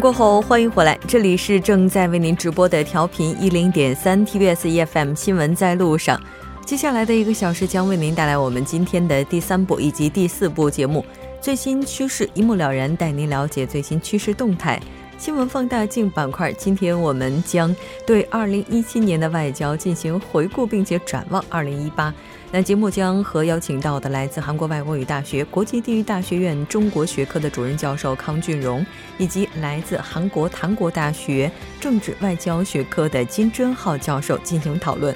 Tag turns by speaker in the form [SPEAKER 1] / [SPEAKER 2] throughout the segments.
[SPEAKER 1] 过后，欢迎回来，这里是正在为您直播的调频一零点三 TBS EFM 新闻在路上。接下来的一个小时将为您带来我们今天的第三部以及第四部节目，最新趋势一目了然，带您了解最新趋势动态。新闻放大镜板块，今天我们将对二零一七年的外交进行回顾，并且展望二零一八。那节目将和邀请到的来自韩国外国语大学国际地域大学院中国学科的主任教授康俊荣，以及来自韩国檀国大学政治外交学科的金贞浩教授进行讨论。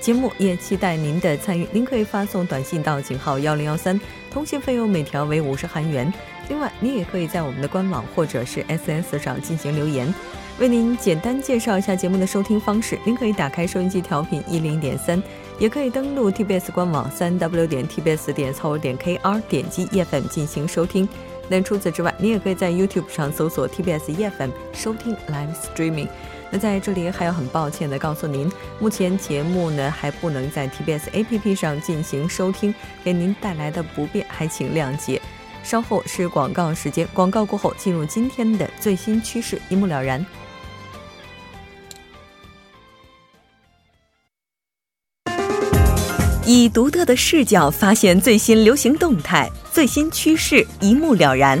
[SPEAKER 1] 节目也期待您的参与，您可以发送短信到井号幺零幺三，通信费用每条为五十韩元。另外，您也可以在我们的官网或者是 SNS 上进行留言。为您简单介绍一下节目的收听方式，您可以打开收音机调频一零点三。也可以登录 TBS 官网三 w 点 tbs 点 c o 点 kr，点击夜粉进行收听。那除此之外，你也可以在 YouTube 上搜索 TBS 夜粉收听 Live Streaming。那在这里还要很抱歉的告诉您，目前节目呢还不能在 TBS APP 上进行收听，给您带来的不便还请谅解。稍后是广告时间，广告过后进入今天的最新趋势，一目了然。以独特的视角发现最新流行动态、最新趋势，一目了然。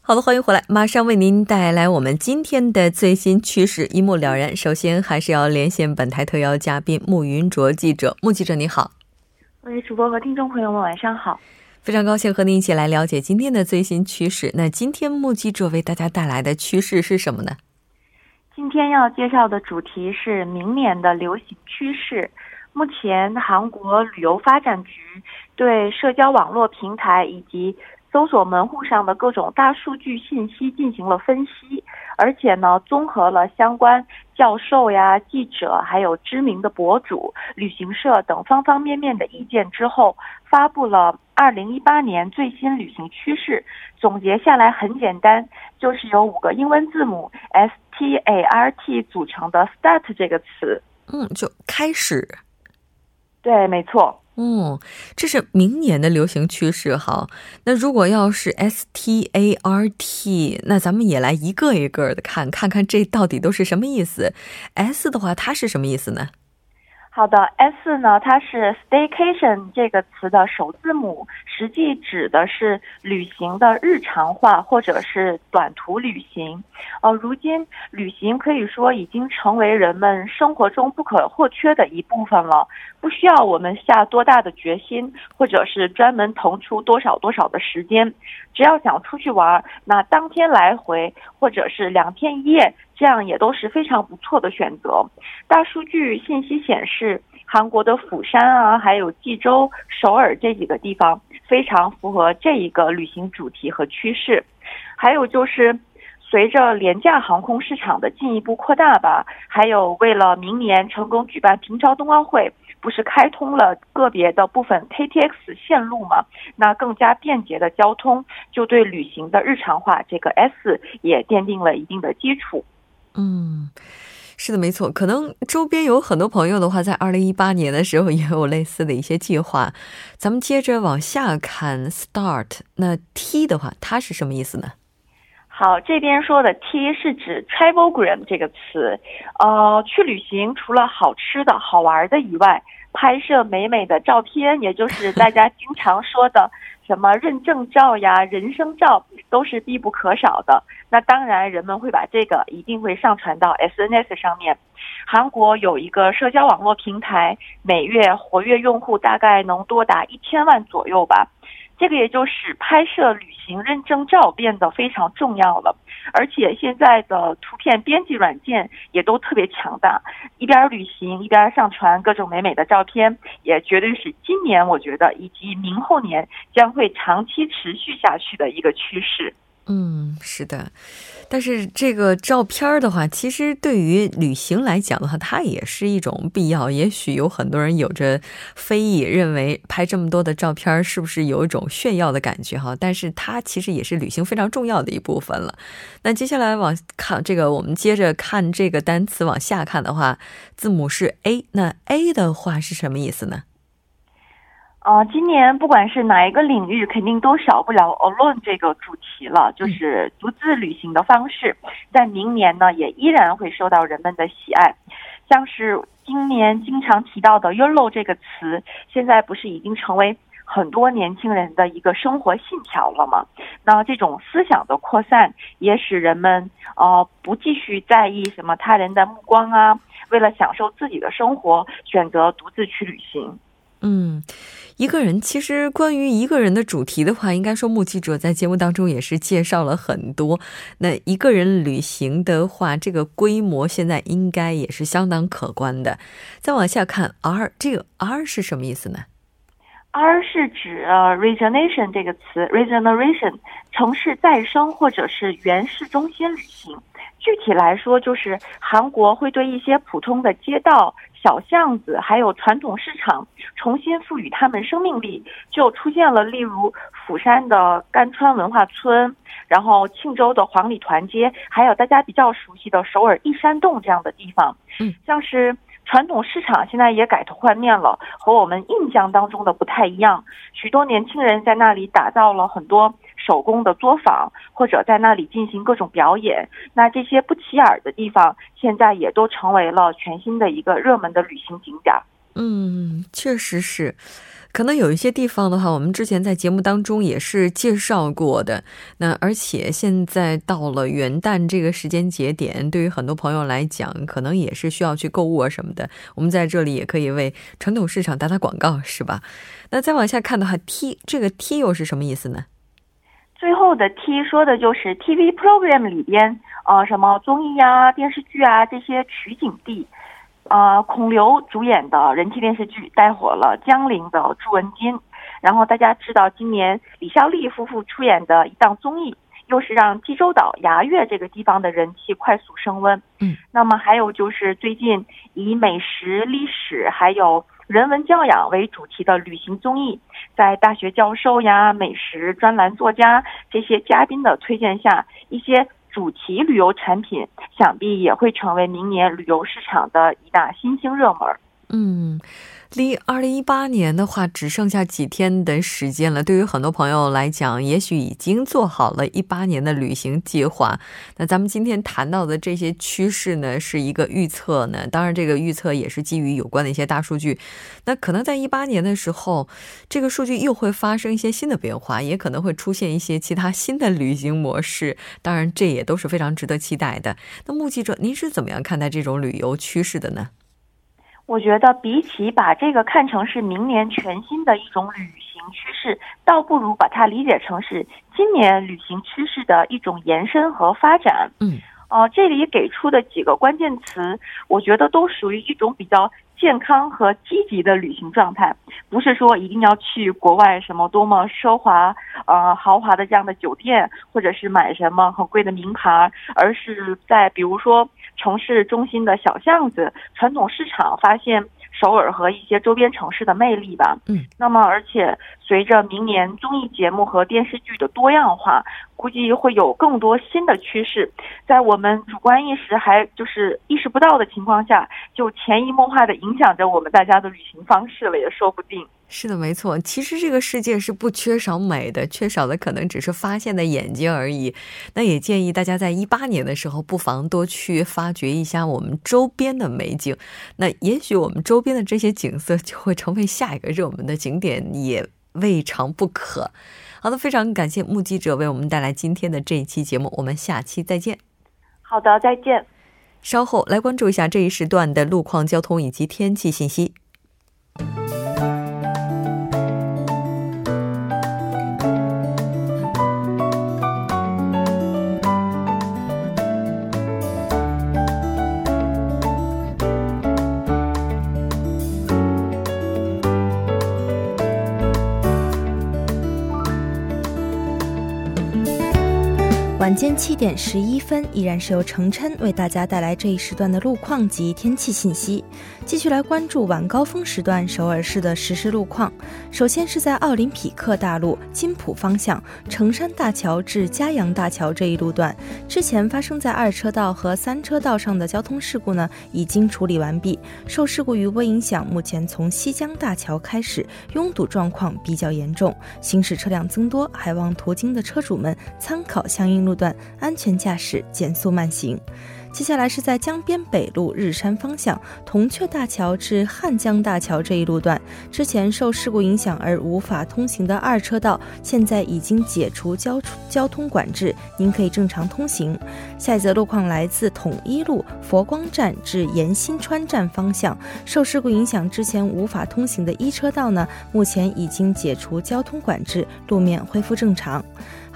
[SPEAKER 1] 好的，欢迎回来，马上为您带来我们今天的最新趋势，一目了然。首先，还是要连线本台特邀嘉宾穆云卓记者。穆记者，你好。
[SPEAKER 2] 喂，主播和听众朋友们，晚上好。
[SPEAKER 1] 非常高兴和您一起来了解今天的最新趋势。那今天穆记者为大家带来的趋势是什么呢？
[SPEAKER 2] 今天要介绍的主题是明年的流行趋势。目前，韩国旅游发展局对社交网络平台以及搜索门户上的各种大数据信息进行了分析，而且呢，综合了相关教授呀、记者、还有知名的博主、旅行社等方方面面的意见之后，发布了二零一八年最新旅行趋势。总结下来很简单，就是由五个英文字母 S。T A R T 组成的 start 这个词，
[SPEAKER 1] 嗯，就开始。
[SPEAKER 2] 对，没错。
[SPEAKER 1] 嗯，这是明年的流行趋势哈。那如果要是 S T A R T，那咱们也来一个一个的看，看看这到底都是什么意思。S 的话，它是什么意思呢？
[SPEAKER 2] 好的，S 呢，它是 staycation 这个词的首字母，实际指的是旅行的日常化或者是短途旅行。呃，如今旅行可以说已经成为人们生活中不可或缺的一部分了，不需要我们下多大的决心，或者是专门腾出多少多少的时间，只要想出去玩，那当天来回或者是两天一夜。这样也都是非常不错的选择。大数据信息显示，韩国的釜山啊，还有济州、首尔这几个地方非常符合这一个旅行主题和趋势。还有就是，随着廉价航空市场的进一步扩大吧，还有为了明年成功举办平昌冬奥会，不是开通了个别的部分 KTX 线路吗？那更加便捷的交通，就对旅行的日常化这个 S 也奠定了一定的基础。
[SPEAKER 1] 嗯，是的，没错。可能周边有很多朋友的话，在二零一八年的时候 也有类似的一些计划。咱们接着往下看，start。那 T 的话，它是什么意思呢？
[SPEAKER 2] 好，这边说的 T 是指 travelgram 这个词。呃，去旅行除了好吃的好玩的以外，拍摄美美的照片，也就是大家经常说的。什么认证照呀、人生照都是必不可少的。那当然，人们会把这个一定会上传到 SNS 上面。韩国有一个社交网络平台，每月活跃用户大概能多达一千万左右吧。这个也就使拍摄旅行认证照变得非常重要了，而且现在的图片编辑软件也都特别强大，一边旅行一边上传各种美美的照片，也绝对是今年我觉得以及明后年将会长期持续下去的一个趋势。
[SPEAKER 1] 嗯，是的，但是这个照片的话，其实对于旅行来讲的话，它也是一种必要。也许有很多人有着非议，认为拍这么多的照片是不是有一种炫耀的感觉哈？但是它其实也是旅行非常重要的一部分了。那接下来往看这个，我们接着看这个单词往下看的话，字母是 A，那 A 的话是什么意思呢？
[SPEAKER 2] 呃，今年不管是哪一个领域，肯定都少不了 alone 这个主题了，就是独自旅行的方式，在明年呢也依然会受到人们的喜爱。像是今年经常提到的 “yolo” 这个词，现在不是已经成为很多年轻人的一个生活信条了吗？那这种思想的扩散，也使人们呃不继续在意什么他人的目光啊，为了享受自己的生活，选择独自去旅行。
[SPEAKER 1] 嗯，一个人其实关于一个人的主题的话，应该说目击者在节目当中也是介绍了很多。那一个人旅行的话，这个规模现在应该也是相当可观的。再往下看，R 这个 R 是什么意思呢
[SPEAKER 2] ？R 是指 regeneration 这个词，regeneration 城市再生或者是原市中心旅行。具体来说，就是韩国会对一些普通的街道。小巷子还有传统市场重新赋予他们生命力，就出现了例如釜山的甘川文化村，然后庆州的黄里团街，还有大家比较熟悉的首尔一山洞这样的地方。嗯，像是传统市场现在也改头换面了，和我们印象当中的不太一样。许多年轻人在那里打造了很多。手工的作坊，或者在那里进行各种表演，那这些不起眼的地方，现在也都成为了全新的一个热门的旅行景点。
[SPEAKER 1] 嗯，确实是，可能有一些地方的话，我们之前在节目当中也是介绍过的。那而且现在到了元旦这个时间节点，对于很多朋友来讲，可能也是需要去购物啊什么的。我们在这里也可以为传统市场打打广告，是吧？那再往下看的话，T 这个 T 又是什么意思呢？
[SPEAKER 2] 最后的 T 说的就是 TV program 里边，呃，什么综艺啊、电视剧啊这些取景地，呃，孔刘主演的人气电视剧带火了江陵的朱文金，然后大家知道今年李孝利夫妇出演的一档综艺，又是让济州岛牙月这个地方的人气快速升温。嗯，那么还有就是最近以美食、历史还有。人文教养为主题的旅行综艺，在大学教授呀、美食专栏作家这些嘉宾的推荐下，一些主题旅游产品想必也会成为明年旅游市场的一大新兴热门。
[SPEAKER 1] 嗯。离二零一八年的话，只剩下几天的时间了。对于很多朋友来讲，也许已经做好了一八年的旅行计划。那咱们今天谈到的这些趋势呢，是一个预测呢。当然，这个预测也是基于有关的一些大数据。那可能在一八年的时候，这个数据又会发生一些新的变化，也可能会出现一些其他新的旅行模式。当然，这也都是非常值得期待的。那目击者，您是怎么样看待这种旅游趋势的呢？
[SPEAKER 2] 我觉得，比起把这个看成是明年全新的一种旅行趋势，倒不如把它理解成是今年旅行趋势的一种延伸和发展。嗯，哦，这里给出的几个关键词，我觉得都属于一种比较。健康和积极的旅行状态，不是说一定要去国外什么多么奢华、呃豪华的这样的酒店，或者是买什么很贵的名牌，而是在比如说城市中心的小巷子、传统市场，发现首尔和一些周边城市的魅力吧。嗯，那么而且随着明年综艺节目和电视剧的多样化。估计会有更多新的趋势，在我们主观意识还就是意识不到的情况下，就潜移默化的影响着我们大家的旅行方式了，也说不定。
[SPEAKER 1] 是的，没错。其实这个世界是不缺少美的，缺少的可能只是发现的眼睛而已。那也建议大家在一八年的时候，不妨多去发掘一下我们周边的美景。那也许我们周边的这些景色就会成为下一个热门的景点，也未尝不可。好的，非常感谢目击者为我们带来今天的这一期节目，我们下期再见。
[SPEAKER 2] 好的，再见。
[SPEAKER 1] 稍后来关注一下这一时段的路况、交通以及天气信息。晚
[SPEAKER 3] 间七点十一分，依然是由程琛为大家带来这一时段的路况及天气信息。继续来关注晚高峰时段首尔市的实时路况。首先是在奥林匹克大路金浦方向成山大桥至嘉阳大桥这一路段，之前发生在二车道和三车道上的交通事故呢，已经处理完毕。受事故余波影响，目前从西江大桥开始拥堵状况比较严重，行驶车辆增多，还望途经的车主们参考相应路段，安全驾驶，减速慢行。接下来是在江边北路日山方向铜雀大桥至汉江大桥这一路段，之前受事故影响而无法通行的二车道，现在已经解除交交通管制，您可以正常通行。下一则路况来自统一路佛光站至延新川站方向，受事故影响，之前无法通行的一车道呢，目前已经解除交通管制，路面恢复正常。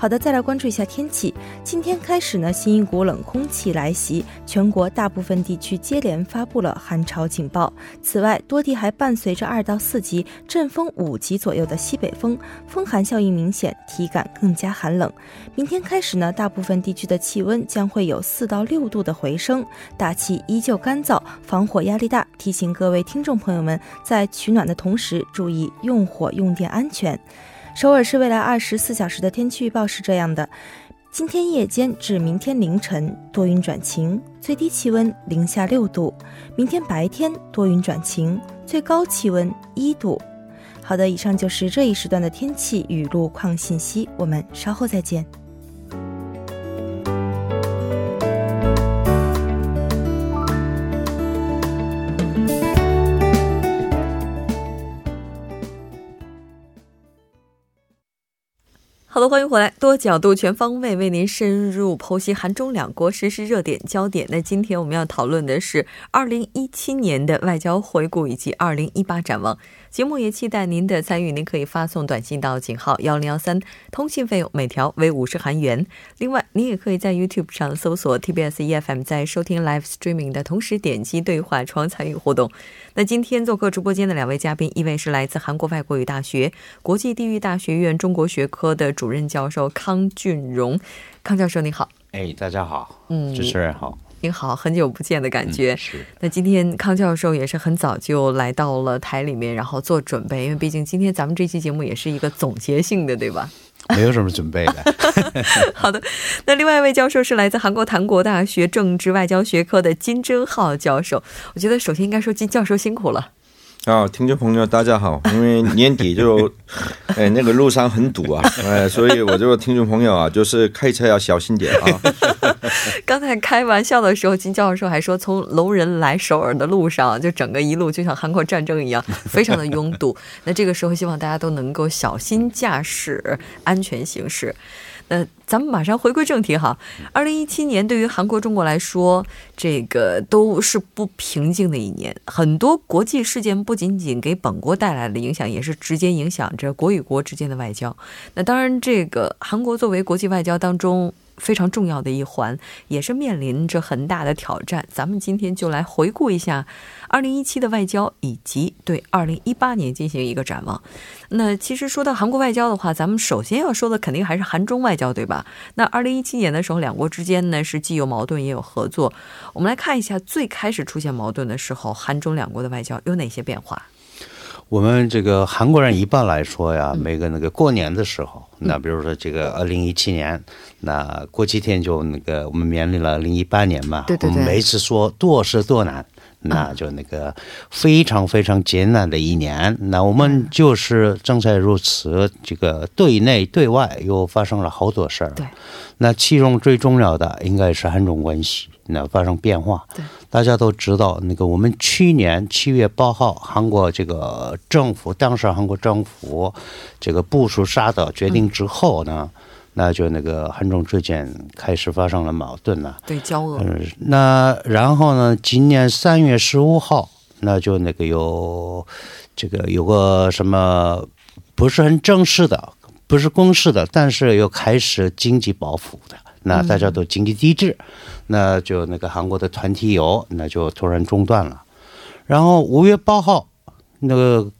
[SPEAKER 3] 好的，再来关注一下天气。今天开始呢，新一股冷空气来袭，全国大部分地区接连发布了寒潮警报。此外，多地还伴随着二到四级阵风五级左右的西北风，风寒效应明显，体感更加寒冷。明天开始呢，大部分地区的气温将会有四到六度的回升，大气依旧干燥，防火压力大。提醒各位听众朋友们，在取暖的同时，注意用火用电安全。首尔市未来二十四小时的天气预报是这样的：今天夜间至明天凌晨多云转晴，最低气温零下六度；明天白天多云转晴，最高气温一度。好的，以上就是这一时段的天气与路况信息，我们稍后再见。
[SPEAKER 1] 好的，欢迎回来，多角度、全方位为您深入剖析韩中两国实时热点焦点。那今天我们要讨论的是二零一七年的外交回顾以及二零一八展望。节目也期待您的参与，您可以发送短信到井号幺零幺三，通信费用每条为五十韩元。另外，您也可以在 YouTube 上搜索 TBS EFM，在收听 Live Streaming 的同时点击对话窗参与互动。那今天做客直播间的两位嘉宾，一位是来自韩国外国语大学国际地域大学院中国学科的主任教授康俊荣，康教授你好。
[SPEAKER 4] 哎，大家好，嗯，主持人好。
[SPEAKER 1] 您好，很久不见的感觉。是。那今天康教授也是很早就来到了台里面，然后做准备，因为毕竟今天咱们这期节目也是一个总结性的，对吧？
[SPEAKER 4] 没有什么准备的。
[SPEAKER 1] 好的。那另外一位教授是来自韩国檀国大学政治外交学科的金贞浩教授。我觉得首先应该说金教授辛苦了。
[SPEAKER 5] 啊，听众朋友，大家好！因为年底就，哎，那个路上很堵啊，哎，所以我这个听众朋友啊，就是开车要小心点啊。
[SPEAKER 1] 刚才开玩笑的时候，金教授还说，从龙仁来首尔的路上，就整个一路就像韩国战争一样，非常的拥堵。那这个时候，希望大家都能够小心驾驶，安全行驶。那咱们马上回归正题哈。二零一七年对于韩国、中国来说，这个都是不平静的一年。很多国际事件不仅仅给本国带来的影响，也是直接影响着国与国之间的外交。那当然，这个韩国作为国际外交当中。非常重要的一环，也是面临着很大的挑战。咱们今天就来回顾一下二零一七的外交，以及对二零一八年进行一个展望。那其实说到韩国外交的话，咱们首先要说的肯定还是韩中外交，对吧？那二零一七年的时候，两国之间呢是既有矛盾也有合作。我们来看一下最开始出现矛盾的时候，韩中两国的外交有哪些变化？
[SPEAKER 4] 我们这个韩国人一般来说呀，每个那个过年的时候，那比如说这个二零一七年，那过几天就那个我们面临了二零一八年嘛。
[SPEAKER 1] 对对对。
[SPEAKER 4] 我们每次说多是多难，那就那个非常非常艰难的一年。那我们就是正在如此，这个对内对外又发生了好多事儿。
[SPEAKER 1] 对。
[SPEAKER 4] 那其中最重要的应该是韩中关系。那发生变化，
[SPEAKER 1] 对，
[SPEAKER 4] 大家都知道，那个我们去年七月八号，韩国这个政府，当时韩国政府这个部署杀的决定之后呢，那就那个韩中之间开始发生了矛盾了，
[SPEAKER 1] 对，交恶。
[SPEAKER 4] 嗯，那然后呢，今年三月十五号，那就那个有这个有个什么不是很正式的，不是公式的，但是又开始经济报复的。那大家都经济抵制，那就那个韩国的团体游，那就突然中断了。然后五月八号，那个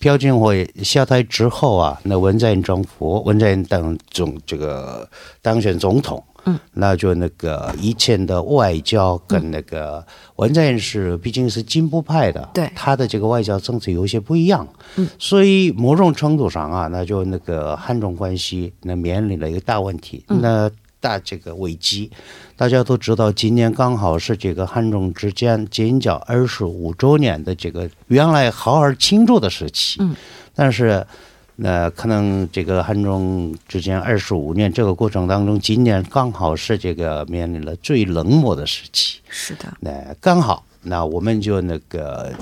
[SPEAKER 4] 朴槿惠下台之后啊，那文在寅政府，文在寅当总这个当选总统，
[SPEAKER 1] 嗯，
[SPEAKER 4] 那就那个以前的外交跟那个文在寅是毕竟是进步派的，
[SPEAKER 1] 对。
[SPEAKER 4] 他的这个外交政策有些不一样，
[SPEAKER 1] 嗯，
[SPEAKER 4] 所以某种程度上啊，那就那个汉中关系那面临了一个大问题，
[SPEAKER 1] 嗯。
[SPEAKER 4] 那大这个危机，大家都知道，今年刚好是这个汉中之间建交二十五周年的这个原来好好庆祝的时期，
[SPEAKER 1] 嗯，
[SPEAKER 4] 但是。那可能这个汉中之间二十五年这个过程当中，今年刚好是这个面临了最冷漠的时期。
[SPEAKER 1] 是的，
[SPEAKER 4] 那刚好，那我们就那个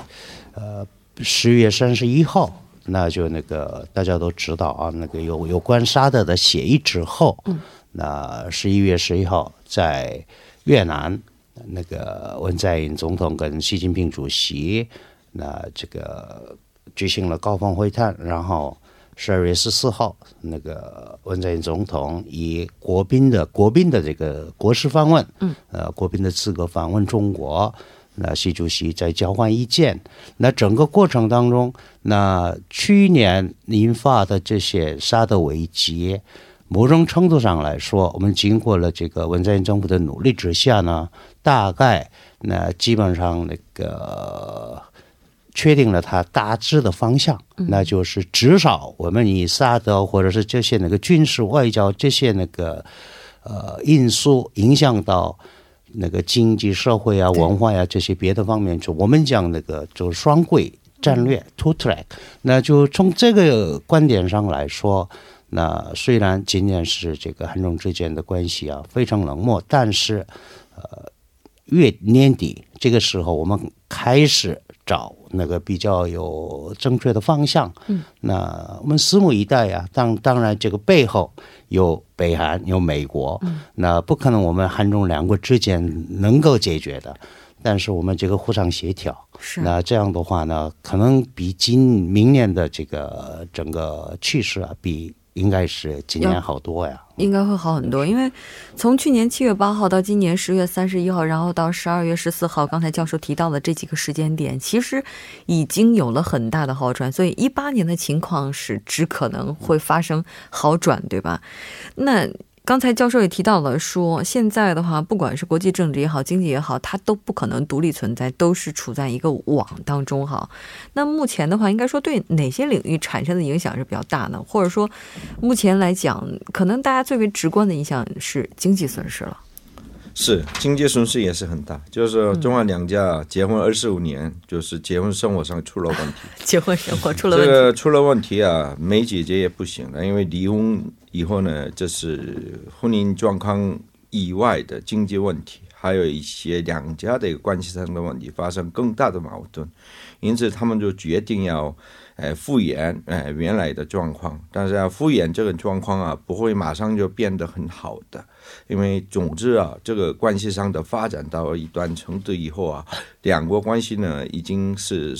[SPEAKER 4] 呃十月三十一号，那就那个大家都知道啊，那个有有关沙特的协议之后，
[SPEAKER 1] 嗯，
[SPEAKER 4] 那十一月十一号在越南，那个文在寅总统跟习近平主席，那这个举行了高峰会谈，然后。十二月十四号，那个文在寅总统以国宾的国宾的这个国事访问，
[SPEAKER 1] 嗯，
[SPEAKER 4] 呃，国宾的资格访问中国，那习主席在交换意见。那整个过程当中，那去年引发的这些沙特危机，某种程度上来说，我们经过了这个文在寅政府的努力之下呢，大概那基本上那个。确定了它大致的方向，那就是至少我们以萨德或者是这些那个军事外交这些那个呃因素影响到那个经济社会啊、文化呀、这些别的方面，就我们讲那个就是双轨战略 （two track）。那就从这个观点上来说，那虽然今年是这个韩中之间的关系啊非常冷漠，但是呃月年底这个时候，我们开始找。那个比较有正确的方向，
[SPEAKER 1] 嗯，
[SPEAKER 4] 那我们拭目以待呀。当当然，这个背后有北韩，有美国，
[SPEAKER 1] 嗯，
[SPEAKER 4] 那不可能我们韩中两国之间能够解决的。但是我们这个互相协调，
[SPEAKER 1] 是
[SPEAKER 4] 那这样的话呢，可能比今明年的这个整个趋势啊，比应该是今年好多呀。
[SPEAKER 1] 应该会好很多，因为从去年七月八号到今年十月三十一号，然后到十二月十四号，刚才教授提到的这几个时间点，其实已经有了很大的好转，所以一八年的情况是只可能会发生好转，对吧？那。刚才教授也提到了，说现在的话，不管是国际政治也好，经济也好，它都不可能独立存在，都是处在一个网当中哈。那目前的话，应该说对哪些领域产生的影响是比较大呢？或者说，目前来讲，可能大家最为直观的影响是经济损失了。
[SPEAKER 5] 是经济损失也是很大，就是中韩两家结婚二十五年，就是结婚生活上出了问题，
[SPEAKER 1] 结婚生活出了问题，
[SPEAKER 5] 这个出了问题啊，没解决也不行了，因为离婚以后呢，这是婚姻状况以外的经济问题，还有一些两家的关系上的问题发生更大的矛盾，因此他们就决定要。哎，复原哎原来的状况，但是要复原这个状况啊，不会马上就变得很好的，因为总之啊，这个关系上的发展到一段程度以后啊，两国关系呢已经是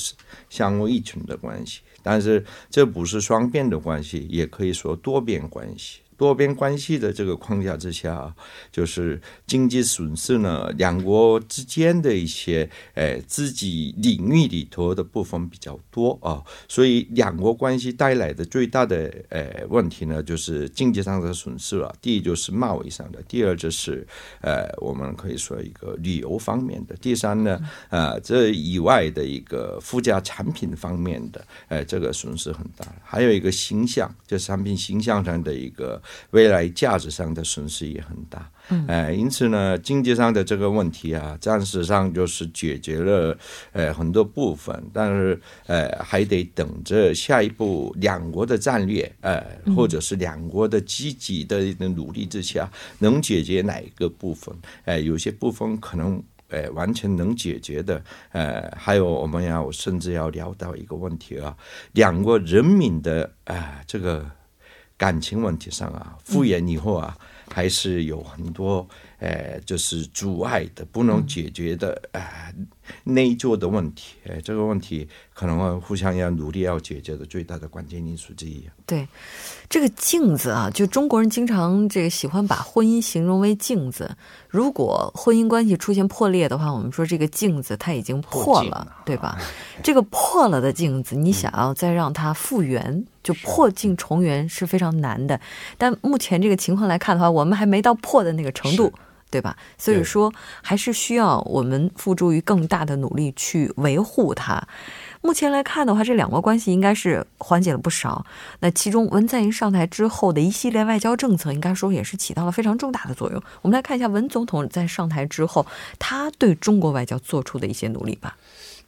[SPEAKER 5] 相互依存的关系，但是这不是双边的关系，也可以说多边关系。多边关系的这个框架之下，就是经济损失呢，两国之间的一些诶自己领域里头的部分比较多啊，所以两国关系带来的最大的诶问题呢，就是经济上的损失了。第一就是贸易上的，第二就是呃我们可以说一个旅游方面的，第三呢呃这以外的一个附加产品方面的，呃这个损失很大。还有一个形象，就产品形象上的一个。未来价值上的损失也很大，
[SPEAKER 1] 嗯，
[SPEAKER 5] 哎，因此呢，经济上的这个问题啊，暂时上就是解决了，呃，很多部分，但是，呃，还得等着下一步两国的战略，呃，或者是两国的积极的努力之下，能解决哪一个部分？呃，有些部分可能，呃，完全能解决的，呃，还有我们要甚至要聊到一个问题啊，两国人民的啊，这个。感情问题上啊，复原以后啊，还是有很多呃，就是阻碍的，不能解决的啊。内疚的问题，哎，这个问题可能互相要努力要解决的最大的关键因素之一。
[SPEAKER 1] 对，这个镜子啊，就中国人经常这个喜欢把婚姻形容为镜子。如果婚姻关系出现破裂的话，我们说这个镜子它已经破了，对吧？这个破了的镜子，你想要再让它复原，就破镜重圆是非常难的。但目前这个情况来看的话，我们还没到破的那个程度。对吧？所以说，还是需要我们付诸于更大的努力去维护它。目前来看的话，这两国关系应该是缓解了不少。那其中，文在寅上台之后的一系列外交政策，应该说也是起到了非常重大的作用。我们来看一下文总统在上台之后，他对中国外交做出的一些努力吧。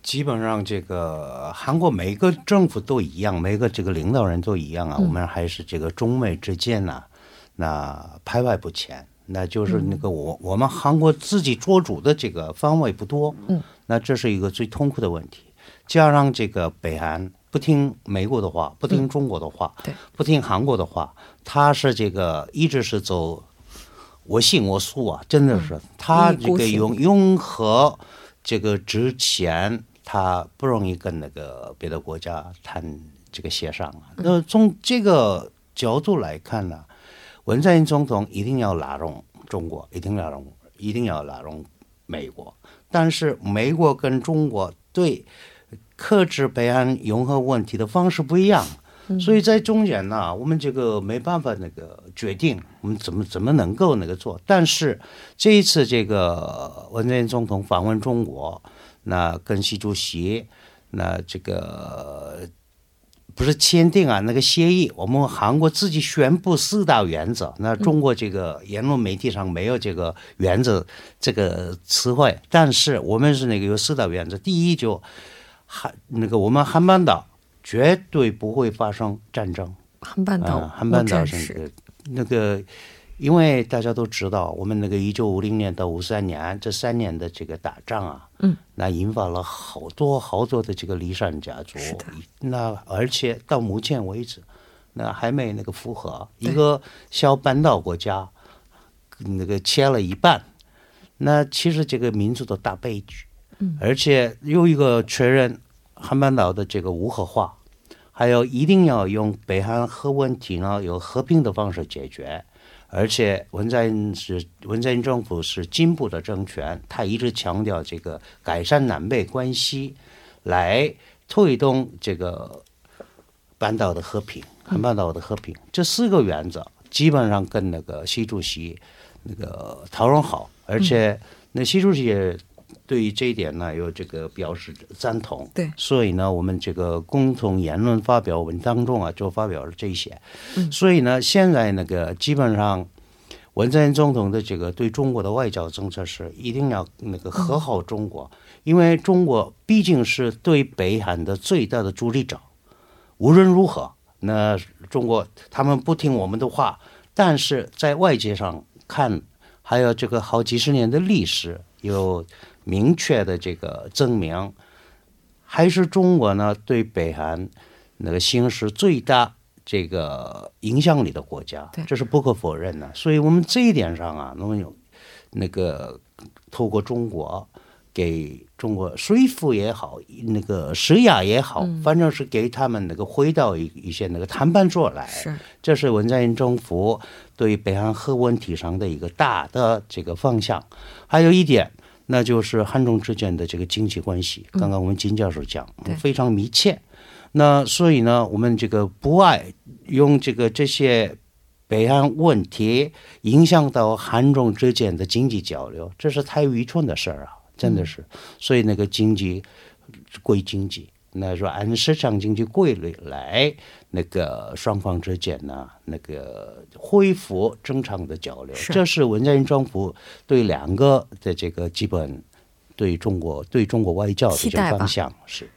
[SPEAKER 4] 基本上，这个韩国每个政府都一样，每个这个领导人都一样啊。我们还是这个中美之间呢，那排外不前。那就是那个我我们韩国自己做主的这个方位不多，嗯，那这是一个最痛苦的问题。加上这个北韩不听美国的话，不听中国的话，对，不听韩国的话，他是这个一直是走我行我素啊，真的是他这个永永和这个之前他不容易跟那个别的国家谈这个协商啊。那从这个角度来看呢？文在寅总统一定要拉拢中国，一定要拉拢，一定要拉拢美国。但是美国跟中国对克制北韩融合问题的方式不一样，所以在中间呢，我们这个没办法那个决定，我们怎么怎么能够那个做？但是这一次这个文在寅总统访问中国，那跟习主席，那这个。不是签订啊那个协议，我们韩国自己宣布四大原则。那中国这个言论媒体上没有这个原则这个词汇，但是我们是那个有四大原则。第一就韩那个我们韩半岛绝对不会发生战争。
[SPEAKER 1] 韩半岛，
[SPEAKER 4] 韩半岛是那个。因为大家都知道，我们那个一九五零年到五三年这三年的这个打仗啊，嗯，那引发了好多好多的这个离散家族，那而且到目前为止，那还没那个复合，一个小半岛国家，那个切了一半，那其实这个民族的大悲剧，嗯，而且又一个确认韩半岛的这个无核化，还有一定要用北韩核问题呢，有和平的方式解决。而且文在寅是文在寅政府是进步的政权，他一直强调这个改善南北关系，来推动这个半岛的和平，韩半岛的和平。这四个原则基本上跟那个习主席那个讨论好，而且那习主席也。对于这一点呢，有这个表示赞同。
[SPEAKER 1] 对，
[SPEAKER 4] 所以呢，我们这个共同言论发表文当中啊，就发表了这些。嗯，所以呢，现在那个基本上，文在寅总统的这个对中国的外交政策是一定要那个和好中国，因为中国毕竟是对北韩的最大的助力者。无论如何，那中国他们不听我们的话，但是在外界上看，还有这个好几十年的历史有。明确的这个证明，还是中国呢对北韩那个形势最大这个影响力的国家，这是不可否认的。所以我们这一点上啊，能有那个透过中国给中国说服也好，那个施压也好，反正是给他们那个回到一一些那个谈判桌来。是，这是文在寅政府对北韩核问题上的一个大的这个方向。还有一点。那就是汉中之间的这个经济关系，刚刚我们金教授讲非常密切。那所以呢，我们这个不爱用这个这些北岸问题影响到汉中之间的经济交流，这是太愚蠢的事儿啊！真的是。所以那个经济归经济。那说按市场经济规律来，那个双方之间呢，那个恢复正常的交流，这是文在寅政府对两个的这个基本对中国对中国外交的这个方向是。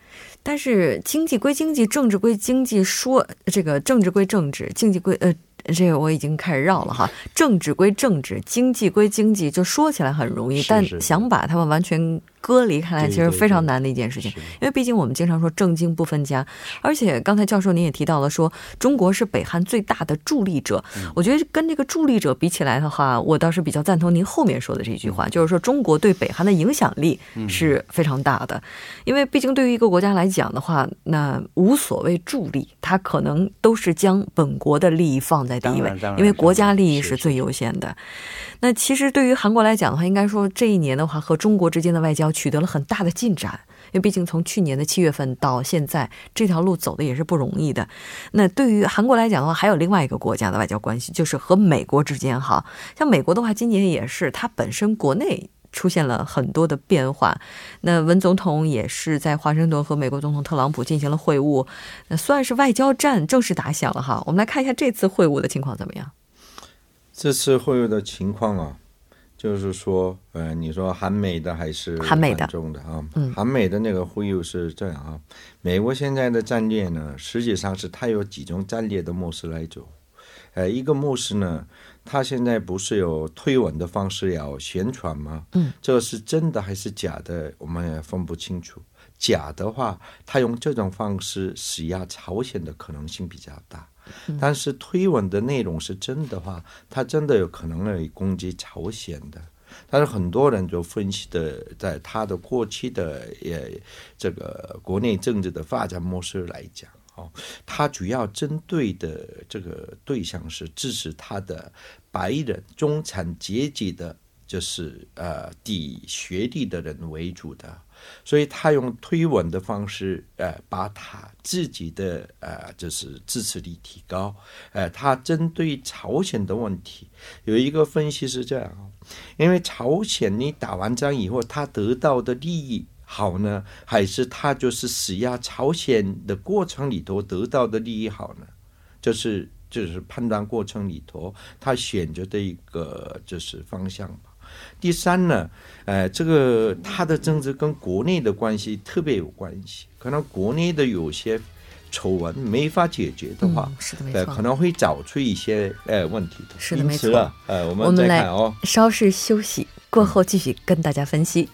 [SPEAKER 1] 但是经济归经济，政治归经济，说这个政治归政治，经济归呃。这个我已经开始绕了哈，政治归政治，经济归经济，就说起来很容易，但想把它们完全割离开来，其实非常难的一件事情。
[SPEAKER 4] 是
[SPEAKER 1] 因为毕竟我们经常说政经不分家，而且刚才教授您也提到了说，中国是北韩最大的助力者。
[SPEAKER 4] 嗯
[SPEAKER 1] 我觉得跟这个助力者比起来的话，我倒是比较赞同您后面说的这句
[SPEAKER 4] 嗯
[SPEAKER 1] 话，就是说中国对北韩的影响力是非常大的。因为毕竟对于一个国家来讲的话，那无所谓助力，它可能都是将本国的利益放在第一位因为国家利益
[SPEAKER 4] 是
[SPEAKER 1] 最优先的。那其实对于韩国来讲的话，应该说这一年的话，和中国之间的外交取得了很大的进展。因为毕竟从去年的七月份到现在，这条路走的也是不容易的。那对于韩国来讲的话，还有另外一个国家的外交关系，就是和美国之间哈。像美国的话，今年也是它本身国内出现了很多的变化。那文总统也是在华盛顿和美国总统特朗普进行了会晤，那算是外交战正式打响了哈。我们来看一下这次会晤的情况怎么样？
[SPEAKER 5] 这次会晤的情况啊，就是说，呃，你说韩美的还是
[SPEAKER 1] 韩美的
[SPEAKER 5] 中的啊？
[SPEAKER 1] 嗯
[SPEAKER 5] 韩美的那个忽悠是这样啊，美国现在的战略呢，实际上是它有几种战略的模式来走。呃，一个模式呢，它现在不是有推文的方式要宣传吗？
[SPEAKER 1] 嗯，
[SPEAKER 5] 这个是真的还是假的，我们也分不清楚。假的话，他用这种方式施压朝鲜的可能性比较大。但是推文的内容是真的话，他真的有可能会攻击朝鲜的。但是很多人就分析的，在他的过去的呃这个国内政治的发展模式来讲，哦，他主要针对的这个对象是支持他的白人中产阶级的，就是呃低学历的人为主的。所以他用推文的方式，呃，把他自己的呃，就是支持率提高。呃，他针对朝鲜的问题有一个分析是这样，因为朝鲜你打完仗以后，他得到的利益好呢，还是他就是施压朝鲜的过程里头得到的利益好呢？就是就是判断过程里头，他选择的一个就是方向吧。第三呢，呃，这个他的政治跟国内的关系特别有关系，可能国内的有些丑闻没法解决的话，
[SPEAKER 1] 嗯，是的，没
[SPEAKER 5] 呃，可。能会找出一些呃问题的。
[SPEAKER 1] 是的没错
[SPEAKER 5] 啊呃，我们。
[SPEAKER 1] 稍事休息过后，继续跟大家分析。